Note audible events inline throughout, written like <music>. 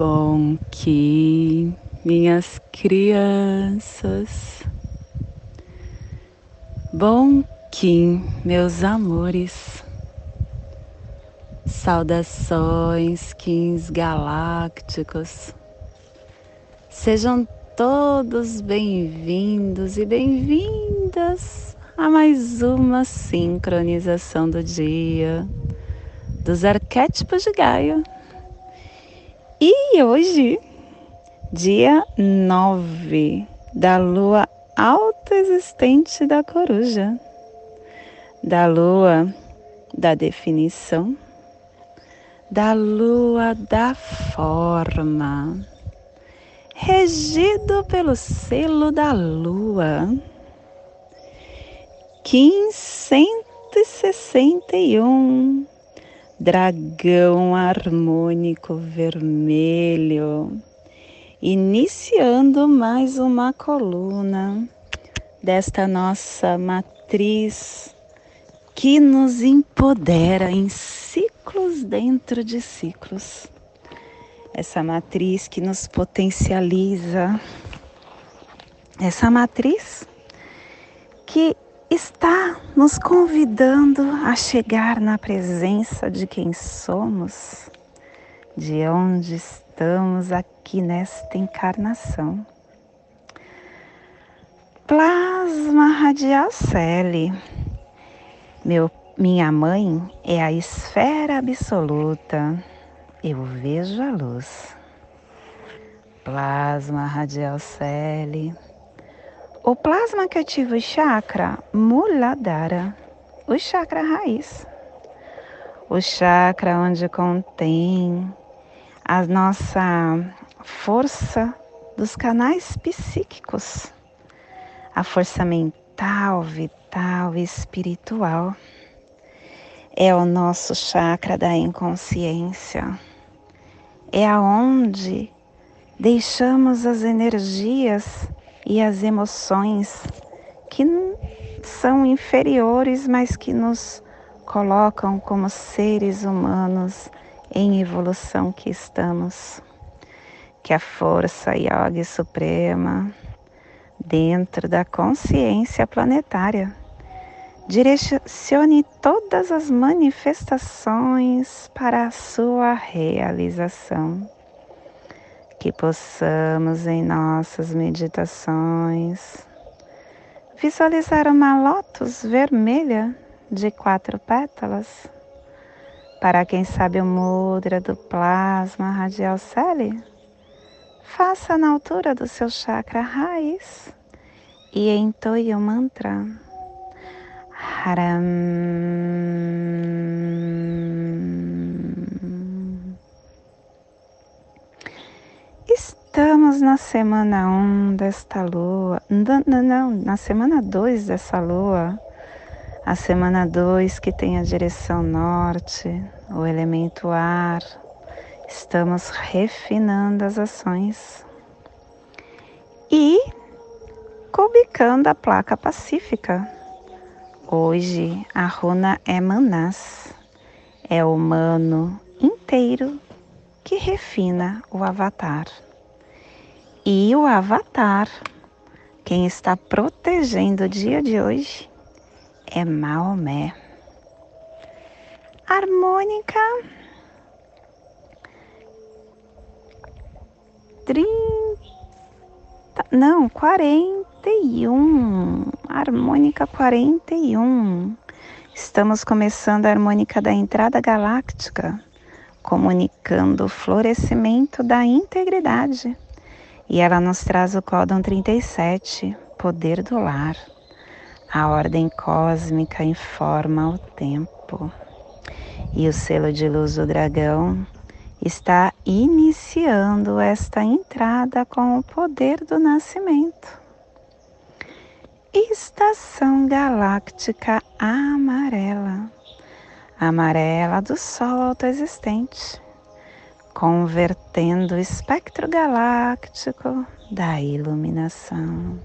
Bom que minhas crianças, bom que meus amores, saudações, kings galácticos, sejam todos bem-vindos e bem-vindas a mais uma sincronização do dia dos arquétipos de Gaia. E hoje, dia 9 da lua autoexistente da coruja, da lua da definição, da lua da forma, regido pelo selo da lua. 1561 dragão harmônico vermelho, iniciando mais uma coluna desta nossa matriz que nos empodera em ciclos dentro de ciclos. Essa matriz que nos potencializa, essa matriz que está nos convidando a chegar na presença de quem somos, de onde estamos aqui nesta encarnação. Plasma radial Celi. Meu, minha mãe é a esfera absoluta. Eu vejo a luz. Plasma radial Celi o plasma que ativa o chakra Muladhara, o chakra raiz. O chakra onde contém a nossa força dos canais psíquicos, a força mental, vital e espiritual. É o nosso chakra da inconsciência. É aonde deixamos as energias e as emoções que são inferiores, mas que nos colocam como seres humanos em evolução que estamos. Que a força yoga suprema, dentro da consciência planetária, direcione todas as manifestações para a sua realização que possamos em nossas meditações visualizar uma lótus vermelha de quatro pétalas. Para quem sabe o mudra do plasma radial celi, faça na altura do seu chakra raiz e entoie o mantra Haram. Estamos na semana 1 um desta lua, não, não, não, na semana 2 dessa lua, a semana 2 que tem a direção norte, o elemento ar. Estamos refinando as ações e cubicando a placa pacífica. Hoje a runa é Manás, é o humano inteiro que refina o avatar. E o avatar, quem está protegendo o dia de hoje, é Maomé. Harmônica 30, não, 41. Harmônica 41. Estamos começando a harmônica da entrada galáctica, comunicando o florescimento da integridade e ela nos traz o códon 37, poder do lar. A ordem cósmica informa o tempo. E o selo de luz do dragão está iniciando esta entrada com o poder do nascimento. Estação galáctica amarela, amarela do Sol autoexistente convertendo o espectro galáctico da iluminação.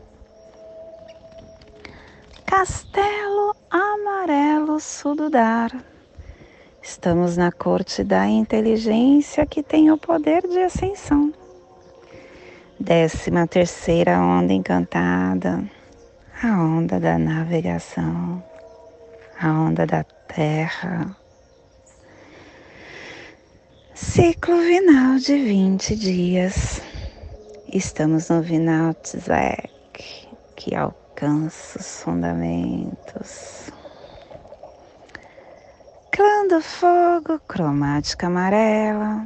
Castelo Amarelo Sududar. Estamos na corte da inteligência que tem o poder de ascensão. Décima terceira onda encantada, a onda da navegação, a onda da terra. Ciclo final de 20 dias. Estamos no final Tzek, que alcança os fundamentos. Clã do fogo, cromática amarela,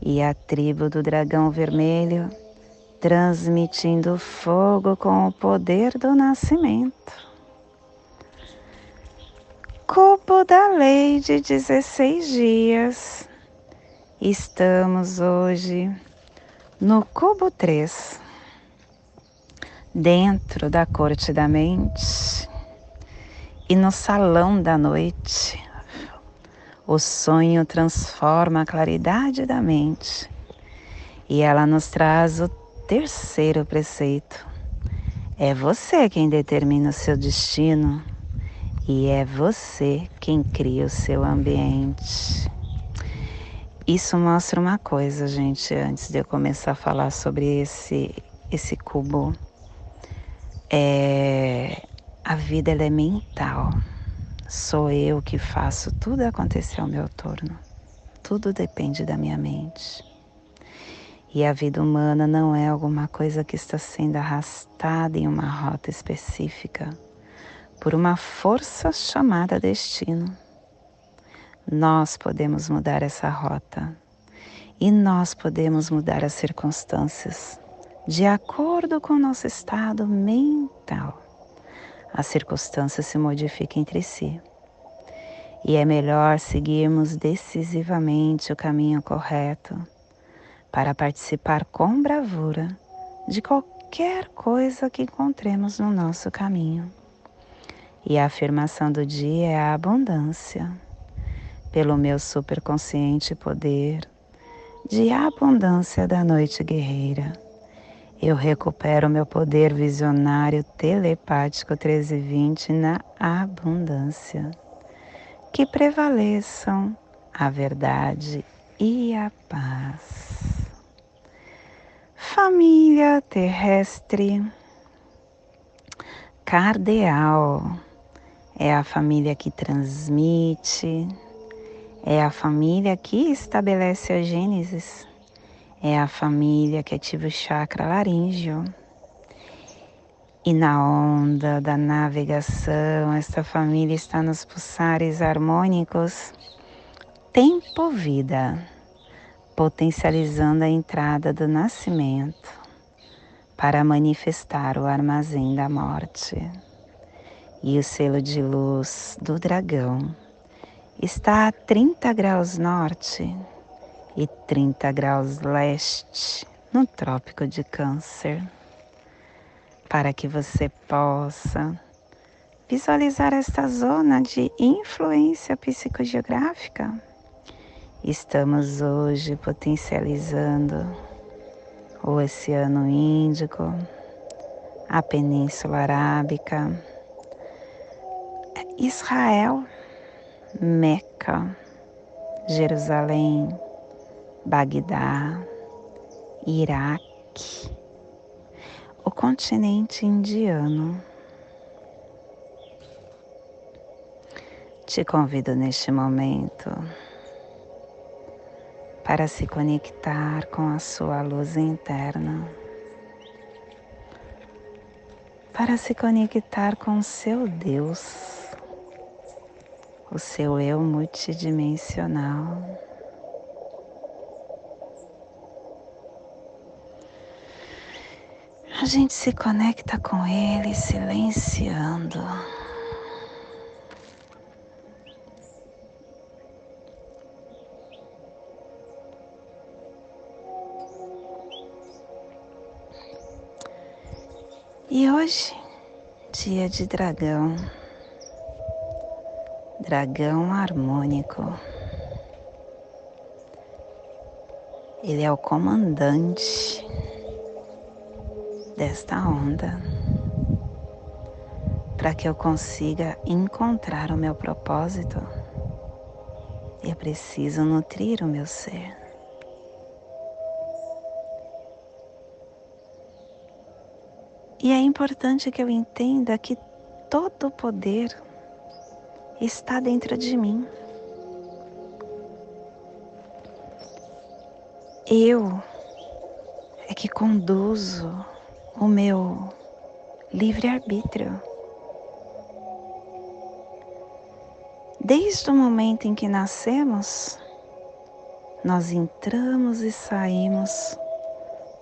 e a tribo do dragão vermelho transmitindo fogo com o poder do nascimento. Cubo da lei de 16 dias. Estamos hoje no cubo 3, dentro da corte da mente e no salão da noite. O sonho transforma a claridade da mente e ela nos traz o terceiro preceito. É você quem determina o seu destino e é você quem cria o seu ambiente. Isso mostra uma coisa, gente, antes de eu começar a falar sobre esse, esse cubo. É, a vida é mental. Sou eu que faço tudo acontecer ao meu torno. Tudo depende da minha mente. E a vida humana não é alguma coisa que está sendo arrastada em uma rota específica por uma força chamada destino. Nós podemos mudar essa rota e nós podemos mudar as circunstâncias de acordo com o nosso estado mental. As circunstâncias se modificam entre si. E é melhor seguirmos decisivamente o caminho correto para participar com bravura de qualquer coisa que encontremos no nosso caminho. E a afirmação do dia é a abundância. Pelo meu superconsciente poder de abundância da noite guerreira, eu recupero meu poder visionário telepático 1320 na abundância. Que prevaleçam a verdade e a paz. Família terrestre cardeal é a família que transmite, é a família que estabelece a Gênesis, é a família que ativa o chakra laríngeo. E na onda da navegação, esta família está nos pulsares harmônicos tempo-vida potencializando a entrada do nascimento para manifestar o armazém da morte. E o selo de luz do dragão está a 30 graus norte e 30 graus leste no Trópico de Câncer, para que você possa visualizar esta zona de influência psicogeográfica Estamos hoje potencializando o Oceano Índico, a Península Arábica, Israel, Meca, Jerusalém, Bagdá, Iraque, o continente indiano. Te convido neste momento para se conectar com a sua luz interna, para se conectar com seu Deus, o seu eu multidimensional. A gente se conecta com ele silenciando. E hoje, dia de dragão, dragão harmônico. Ele é o comandante desta onda para que eu consiga encontrar o meu propósito. Eu preciso nutrir o meu ser. E é importante que eu entenda que todo o poder está dentro de mim. Eu é que conduzo o meu livre-arbítrio. Desde o momento em que nascemos, nós entramos e saímos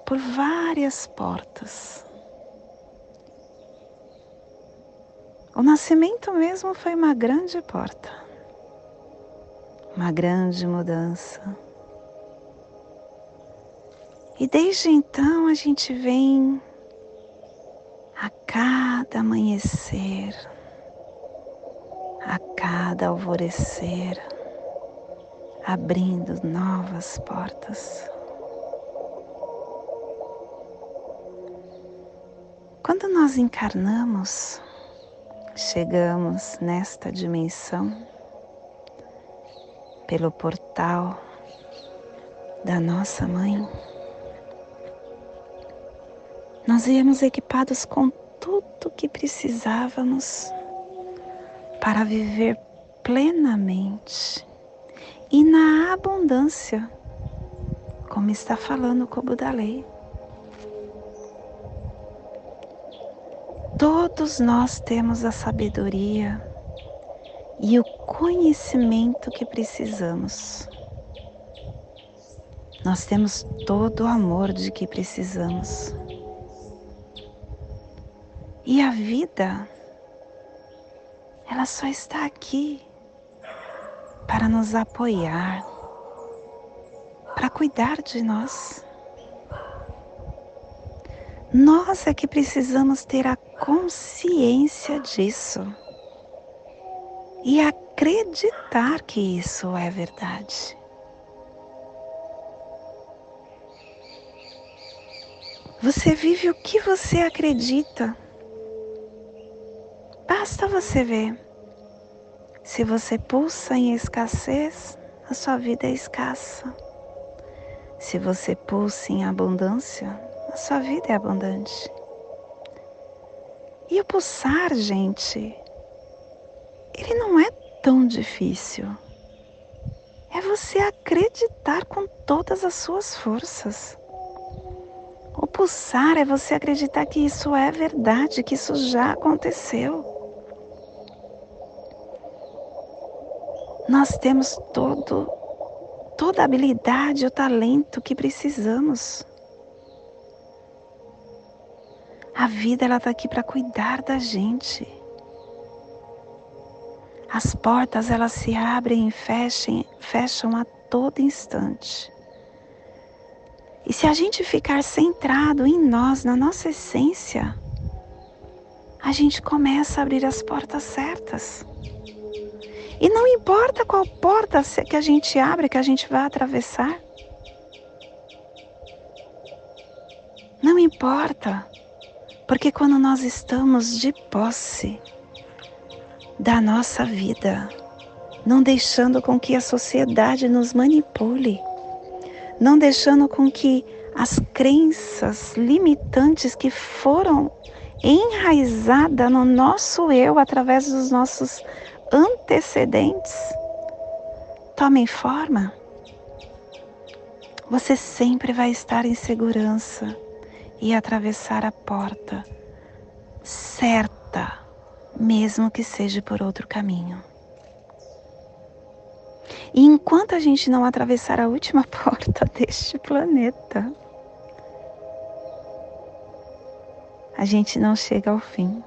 por várias portas. O nascimento mesmo foi uma grande porta, uma grande mudança. E desde então a gente vem a cada amanhecer a cada alvorecer, abrindo novas portas. Quando nós encarnamos, chegamos nesta dimensão pelo portal da nossa mãe. Nós íamos equipados com tudo que precisávamos para viver plenamente e na abundância, como está falando o Kobo da Lei. Todos nós temos a sabedoria e o conhecimento que precisamos. Nós temos todo o amor de que precisamos. E a vida ela só está aqui para nos apoiar, para cuidar de nós. Nós é que precisamos ter a consciência disso e acreditar que isso é verdade. Você vive o que você acredita. Basta você ver. Se você pulsa em escassez, a sua vida é escassa. Se você pulsa em abundância, a sua vida é abundante. E o pulsar, gente, ele não é tão difícil. É você acreditar com todas as suas forças. O pulsar é você acreditar que isso é verdade, que isso já aconteceu. Nós temos todo, toda a habilidade, o talento que precisamos. A vida ela está aqui para cuidar da gente. As portas elas se abrem e fecham, fecham a todo instante. E se a gente ficar centrado em nós, na nossa essência, a gente começa a abrir as portas certas. E não importa qual porta que a gente abre, que a gente vai atravessar. Não importa, porque quando nós estamos de posse da nossa vida, não deixando com que a sociedade nos manipule, não deixando com que as crenças limitantes que foram enraizadas no nosso eu através dos nossos antecedentes tomem forma, você sempre vai estar em segurança e atravessar a porta certa, mesmo que seja por outro caminho. E enquanto a gente não atravessar a última <laughs> porta deste planeta, a gente não chega ao fim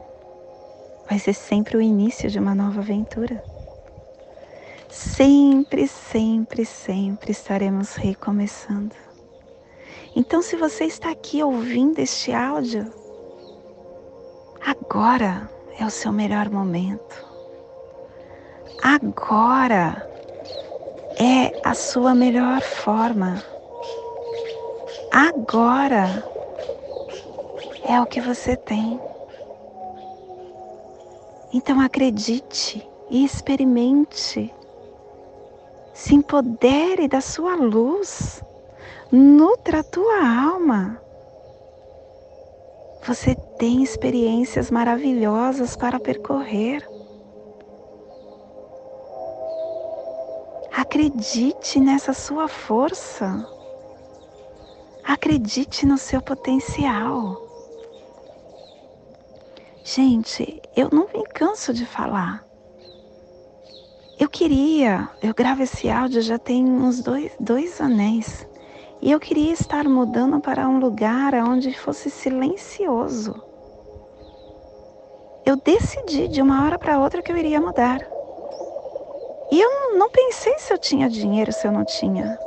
vai ser sempre o início de uma nova aventura. Sempre, sempre, sempre estaremos recomeçando. Então, se você está aqui ouvindo este áudio, agora é o seu melhor momento. Agora é a sua melhor forma. Agora é o que você tem. Então acredite e experimente Se empodere da sua luz. Nutra a tua alma. Você tem experiências maravilhosas para percorrer. Acredite nessa sua força. Acredite no seu potencial. Gente, eu não me canso de falar. Eu queria, eu gravo esse áudio já tem uns dois, dois anéis. E eu queria estar mudando para um lugar onde fosse silencioso. Eu decidi de uma hora para outra que eu iria mudar. E eu não pensei se eu tinha dinheiro, se eu não tinha.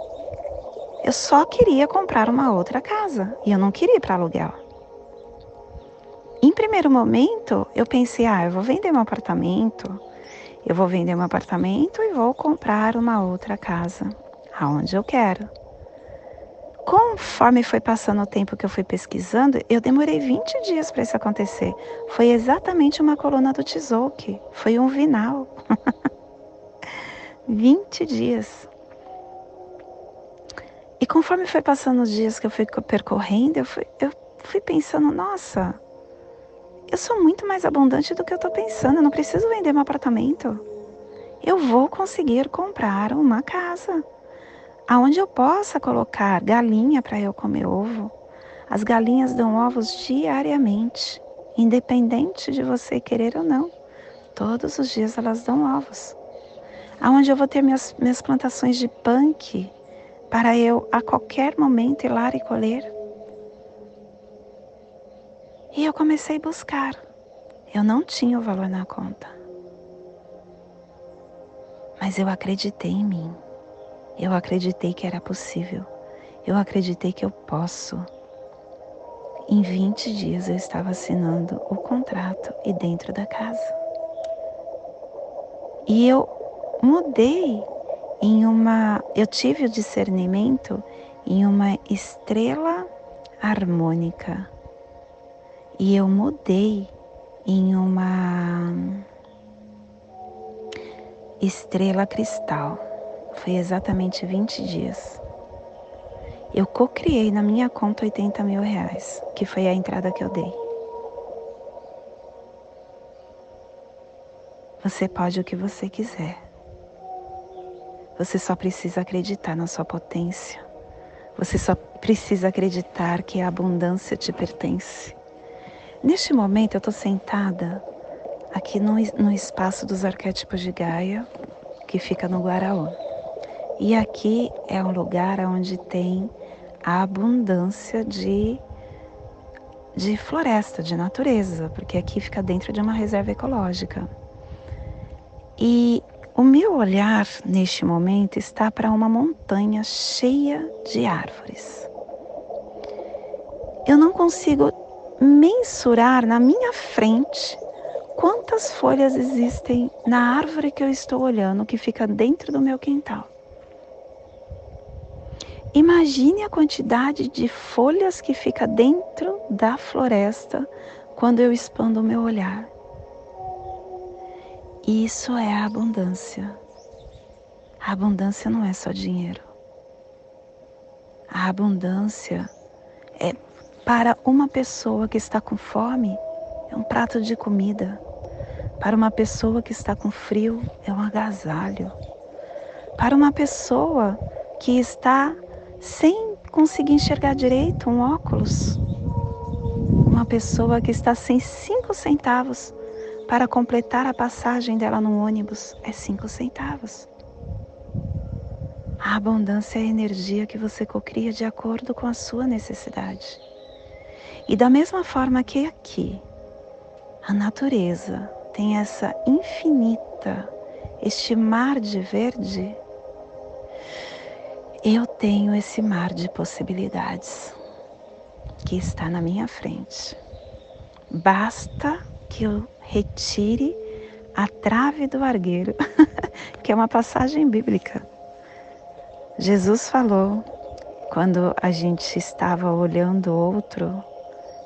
Eu só queria comprar uma outra casa e eu não queria ir para aluguel. Em primeiro momento, eu pensei, ah, eu vou vender meu apartamento, eu vou vender meu apartamento e vou comprar uma outra casa, aonde eu quero. Conforme foi passando o tempo que eu fui pesquisando, eu demorei 20 dias para isso acontecer. Foi exatamente uma coluna do Tzolk'in, foi um vinal. <laughs> 20 dias. E conforme foi passando os dias que eu fui percorrendo, eu fui, eu fui pensando, nossa, eu sou muito mais abundante do que eu estou pensando, eu não preciso vender meu apartamento. Eu vou conseguir comprar uma casa aonde eu possa colocar galinha para eu comer ovo. As galinhas dão ovos diariamente, independente de você querer ou não. Todos os dias elas dão ovos. Aonde eu vou ter minhas, minhas plantações de punk para eu a qualquer momento ir lá e colher. E eu comecei a buscar. Eu não tinha o valor na conta. Mas eu acreditei em mim. Eu acreditei que era possível. Eu acreditei que eu posso. Em 20 dias eu estava assinando o contrato e dentro da casa. E eu mudei em uma. Eu tive o discernimento em uma estrela harmônica. E eu mudei em uma estrela cristal. Foi exatamente 20 dias. Eu co-criei na minha conta 80 mil reais, que foi a entrada que eu dei. Você pode o que você quiser. Você só precisa acreditar na sua potência. Você só precisa acreditar que a abundância te pertence. Neste momento eu estou sentada aqui no, no espaço dos arquétipos de Gaia, que fica no Guaraú. E aqui é um lugar onde tem a abundância de, de floresta, de natureza, porque aqui fica dentro de uma reserva ecológica. E o meu olhar neste momento está para uma montanha cheia de árvores. Eu não consigo mensurar na minha frente quantas folhas existem na árvore que eu estou olhando, que fica dentro do meu quintal. Imagine a quantidade de folhas que fica dentro da floresta quando eu expando o meu olhar. Isso é a abundância. A abundância não é só dinheiro. A abundância é para uma pessoa que está com fome, é um prato de comida. Para uma pessoa que está com frio, é um agasalho. Para uma pessoa que está sem conseguir enxergar direito um óculos. Uma pessoa que está sem cinco centavos para completar a passagem dela no ônibus é cinco centavos. A abundância é a energia que você cocria de acordo com a sua necessidade. E da mesma forma que aqui, a natureza tem essa infinita, este mar de verde, eu tenho esse mar de possibilidades que está na minha frente. Basta que eu retire a trave do argueiro, <laughs> que é uma passagem bíblica. Jesus falou quando a gente estava olhando outro,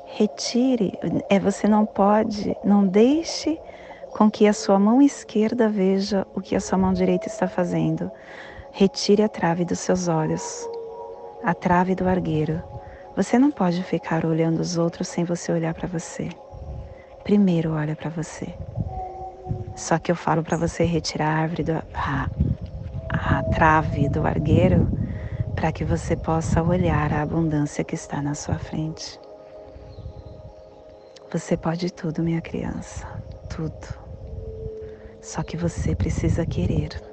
retire, é você não pode, não deixe com que a sua mão esquerda veja o que a sua mão direita está fazendo Retire a trave dos seus olhos, a trave do argueiro. Você não pode ficar olhando os outros sem você olhar para você. Primeiro olha para você. Só que eu falo para você retirar a árvore do, a, a trave do argueiro para que você possa olhar a abundância que está na sua frente. Você pode tudo, minha criança, tudo. Só que você precisa querer.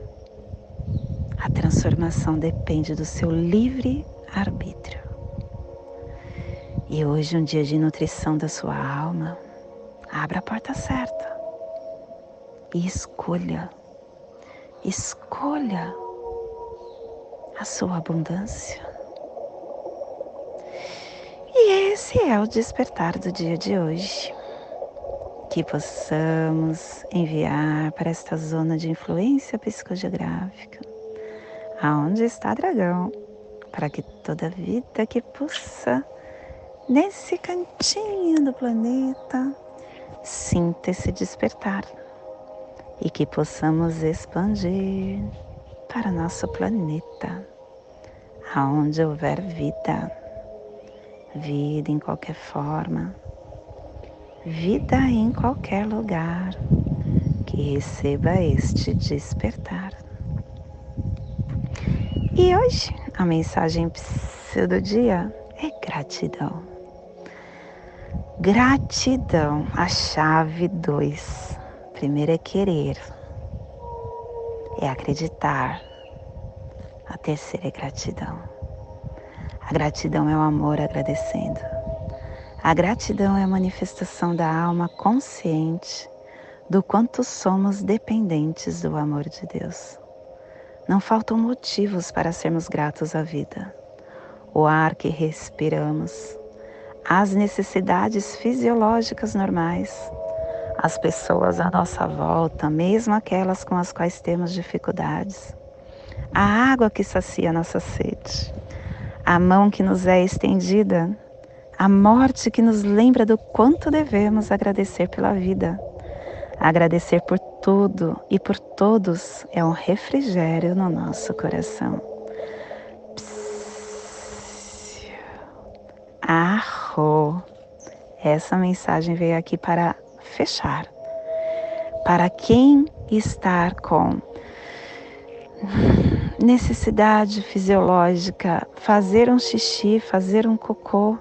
A transformação depende do seu livre arbítrio. E hoje, um dia de nutrição da sua alma, abra a porta certa e escolha, escolha a sua abundância. E esse é o despertar do dia de hoje. Que possamos enviar para esta zona de influência psicogeográfica, aonde está dragão, para que toda vida que pulsa nesse cantinho do planeta sinta esse despertar e que possamos expandir para nosso planeta, aonde houver vida, vida em qualquer forma, vida em qualquer lugar que receba este despertar. E hoje a mensagem do dia é gratidão. Gratidão, a chave 2. Primeiro é querer, é acreditar. A terceira é gratidão. A gratidão é o amor agradecendo. A gratidão é a manifestação da alma consciente do quanto somos dependentes do amor de Deus. Não faltam motivos para sermos gratos à vida. O ar que respiramos, as necessidades fisiológicas normais, as pessoas à nossa volta, mesmo aquelas com as quais temos dificuldades, a água que sacia nossa sede, a mão que nos é estendida, a morte que nos lembra do quanto devemos agradecer pela vida. Agradecer por tudo e por todos é um refrigério no nosso coração. Arro. Essa mensagem veio aqui para fechar. Para quem está com necessidade fisiológica, fazer um xixi, fazer um cocô,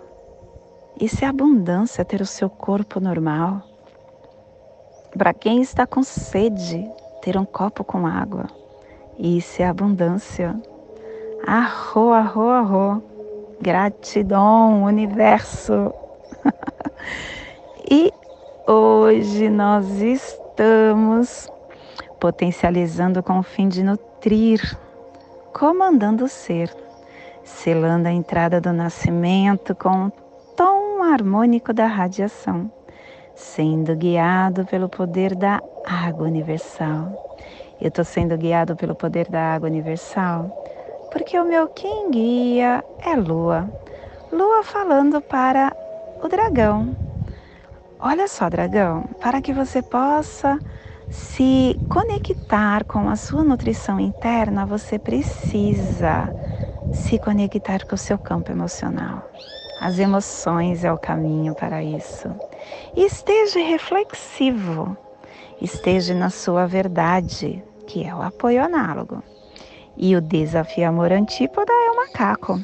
isso é abundância, ter o seu corpo normal. Para quem está com sede, ter um copo com água, isso é abundância. Arro, arro, arro. Gratidão, universo. <laughs> e hoje nós estamos potencializando com o fim de nutrir, comandando o ser, selando a entrada do nascimento com o tom harmônico da radiação, sendo guiado pelo poder da água universal. Eu estou sendo guiado pelo poder da água universal porque o meu quem guia é Lua. Lua falando para o dragão. Olha só, dragão, para que você possa se conectar com a sua nutrição interna, você precisa se conectar com o seu campo emocional. As emoções é o caminho para isso. E esteja reflexivo, esteja na sua verdade, que é o apoio análogo. E o desafio amor antípoda é o macaco.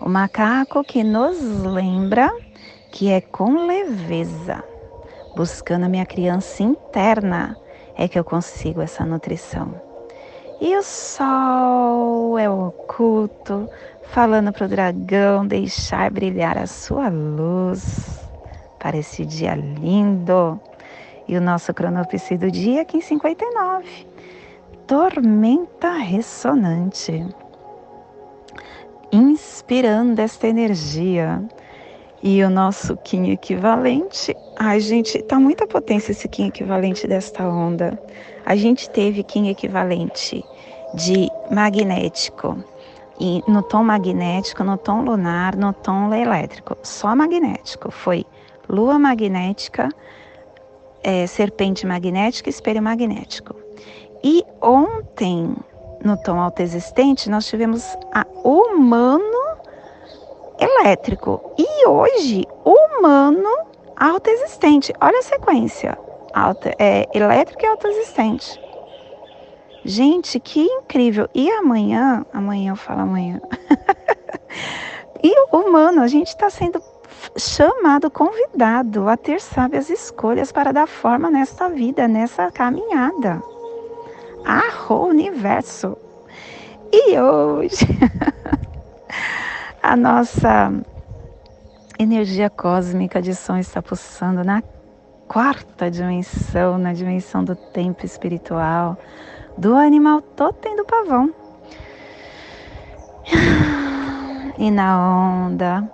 O macaco que nos lembra que é com leveza, buscando a minha criança interna, é que eu consigo essa nutrição. E o sol é oculto, falando para o dragão deixar brilhar a sua luz para esse dia lindo. E o nosso cronopse do dia é 1559 tormenta ressonante, inspirando esta energia. E o nosso Kim equivalente, ai gente, tá muita potência esse Kim equivalente desta onda. A gente teve Kim equivalente de magnético, e no tom magnético, no tom lunar, no tom elétrico, só magnético. Foi lua magnética, é, serpente magnética, espelho magnético. E ontem no tom autoexistente, nós tivemos a humano elétrico e hoje humano autoexistente. Olha a sequência: Alta, é, elétrico e autoexistente. Gente, que incrível! E amanhã, amanhã eu falo amanhã. <laughs> e o humano, a gente está sendo chamado, convidado a ter sábias escolhas para dar forma nesta vida, nessa caminhada. Arro universo. E hoje <laughs> a nossa energia cósmica de som está pulsando na quarta dimensão, na dimensão do tempo espiritual, do animal totem do pavão. E na onda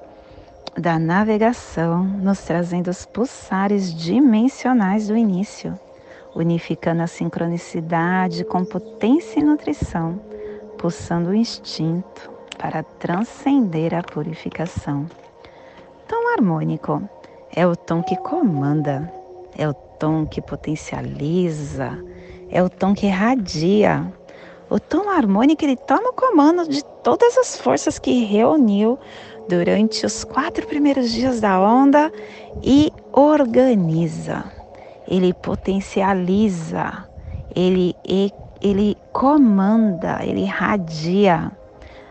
da navegação, nos trazendo os pulsares dimensionais do início unificando a sincronicidade com potência e nutrição, pulsando o instinto para transcender a purificação. Tom harmônico é o tom que comanda, é o tom que potencializa, é o tom que irradia. O tom harmônico ele toma o comando de todas as forças que reuniu durante os quatro primeiros dias da onda e organiza ele potencializa, ele, ele comanda, ele irradia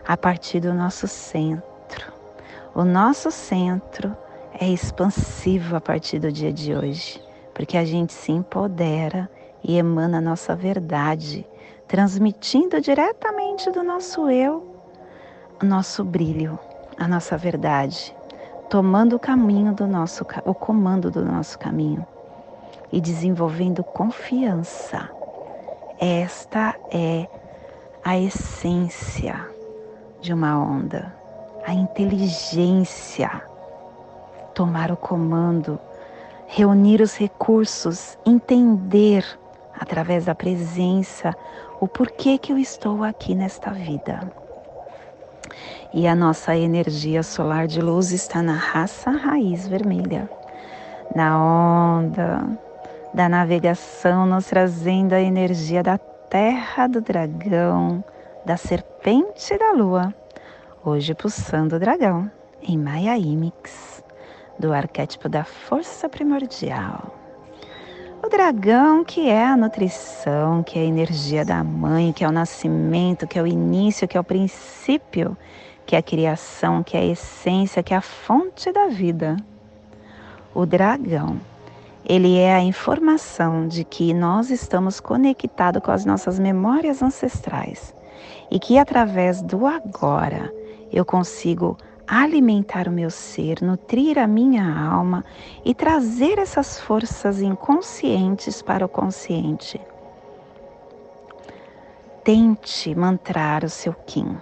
a partir do nosso centro. O nosso centro é expansivo a partir do dia de hoje, porque a gente se empodera e emana a nossa verdade, transmitindo diretamente do nosso eu o nosso brilho, a nossa verdade, tomando o caminho do nosso o comando do nosso caminho e desenvolvendo confiança. Esta é a essência de uma onda, a inteligência, tomar o comando, reunir os recursos, entender através da presença o porquê que eu estou aqui nesta vida. E a nossa energia solar de luz está na raça raiz vermelha, na onda da navegação, nos trazendo a energia da terra do dragão, da serpente e da lua. Hoje pulsando o dragão em Maya Imix, do arquétipo da força primordial. O dragão que é a nutrição, que é a energia da mãe, que é o nascimento, que é o início, que é o princípio, que é a criação, que é a essência, que é a fonte da vida. O dragão ele é a informação de que nós estamos conectados com as nossas memórias ancestrais e que através do agora eu consigo alimentar o meu ser, nutrir a minha alma e trazer essas forças inconscientes para o consciente. Tente mantrar o seu Kim.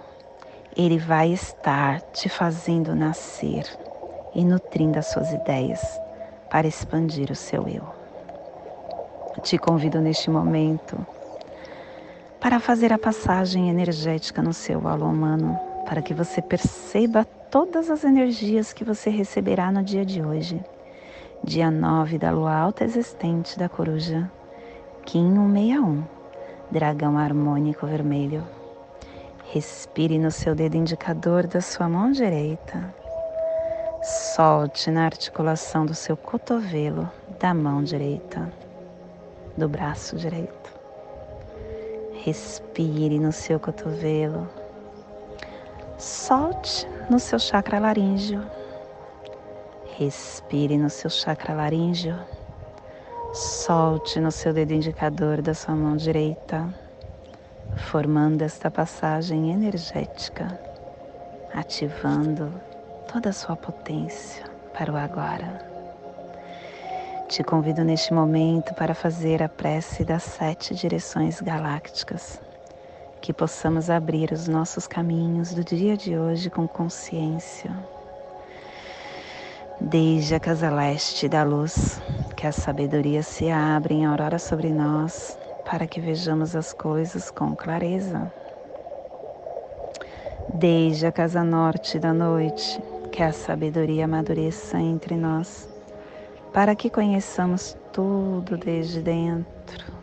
Ele vai estar te fazendo nascer e nutrindo as suas ideias para expandir o seu eu. Te convido neste momento para fazer a passagem energética no seu alô humano, para que você perceba todas as energias que você receberá no dia de hoje, dia 9 da lua alta existente da coruja, Kim 161, dragão harmônico vermelho. Respire no seu dedo indicador da sua mão direita Solte na articulação do seu cotovelo da mão direita, do braço direito. Respire no seu cotovelo. Solte no seu chakra laríngeo. Respire no seu chakra laríngeo. Solte no seu dedo indicador da sua mão direita, formando esta passagem energética, ativando toda a sua potência para o agora. Te convido neste momento para fazer a prece das sete direções galácticas, que possamos abrir os nossos caminhos do dia de hoje com consciência. Desde a casa leste da luz, que a sabedoria se abra em aurora sobre nós, para que vejamos as coisas com clareza. Desde a casa norte da noite, que a sabedoria amadureça entre nós, para que conheçamos tudo desde dentro.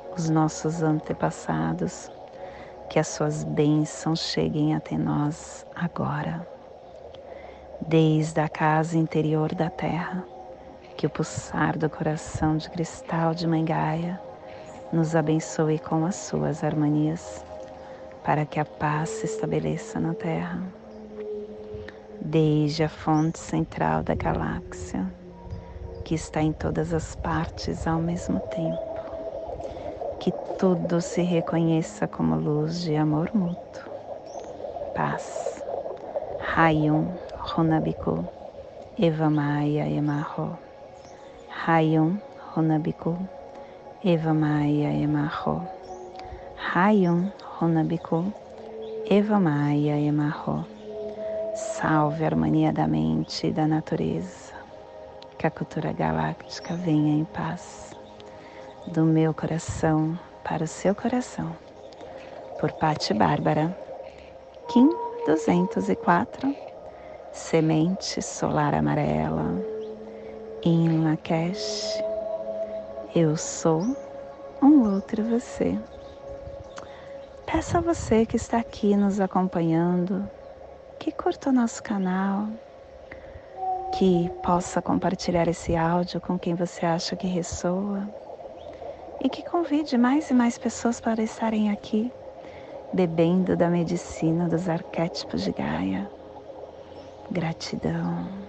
os nossos antepassados, que as suas bênçãos cheguem até nós agora. Desde a casa interior da terra, que o pulsar do coração de cristal de Mangaia nos abençoe com as suas harmonias, para que a paz se estabeleça na terra. Desde a fonte central da galáxia, que está em todas as partes ao mesmo tempo. Que tudo se reconheça como luz de amor mútuo. Paz. Rayum Runabiku Eva Maia Emarro. Rayum Runabiku Eva Maia Emarro. Rayum Runabiku Eva Maia Emarro. Salve a harmonia da mente e da natureza que a cultura galáctica venha em paz do meu coração para o seu coração. Por Patti Bárbara, Kim 204, Semente Solar Amarela, em Lakesh, eu sou um outro você. Peço a você que está aqui nos acompanhando, que curta o nosso canal, que possa compartilhar esse áudio com quem você acha que ressoa e que convide mais e mais pessoas para estarem aqui bebendo da medicina dos arquétipos de Gaia. Gratidão.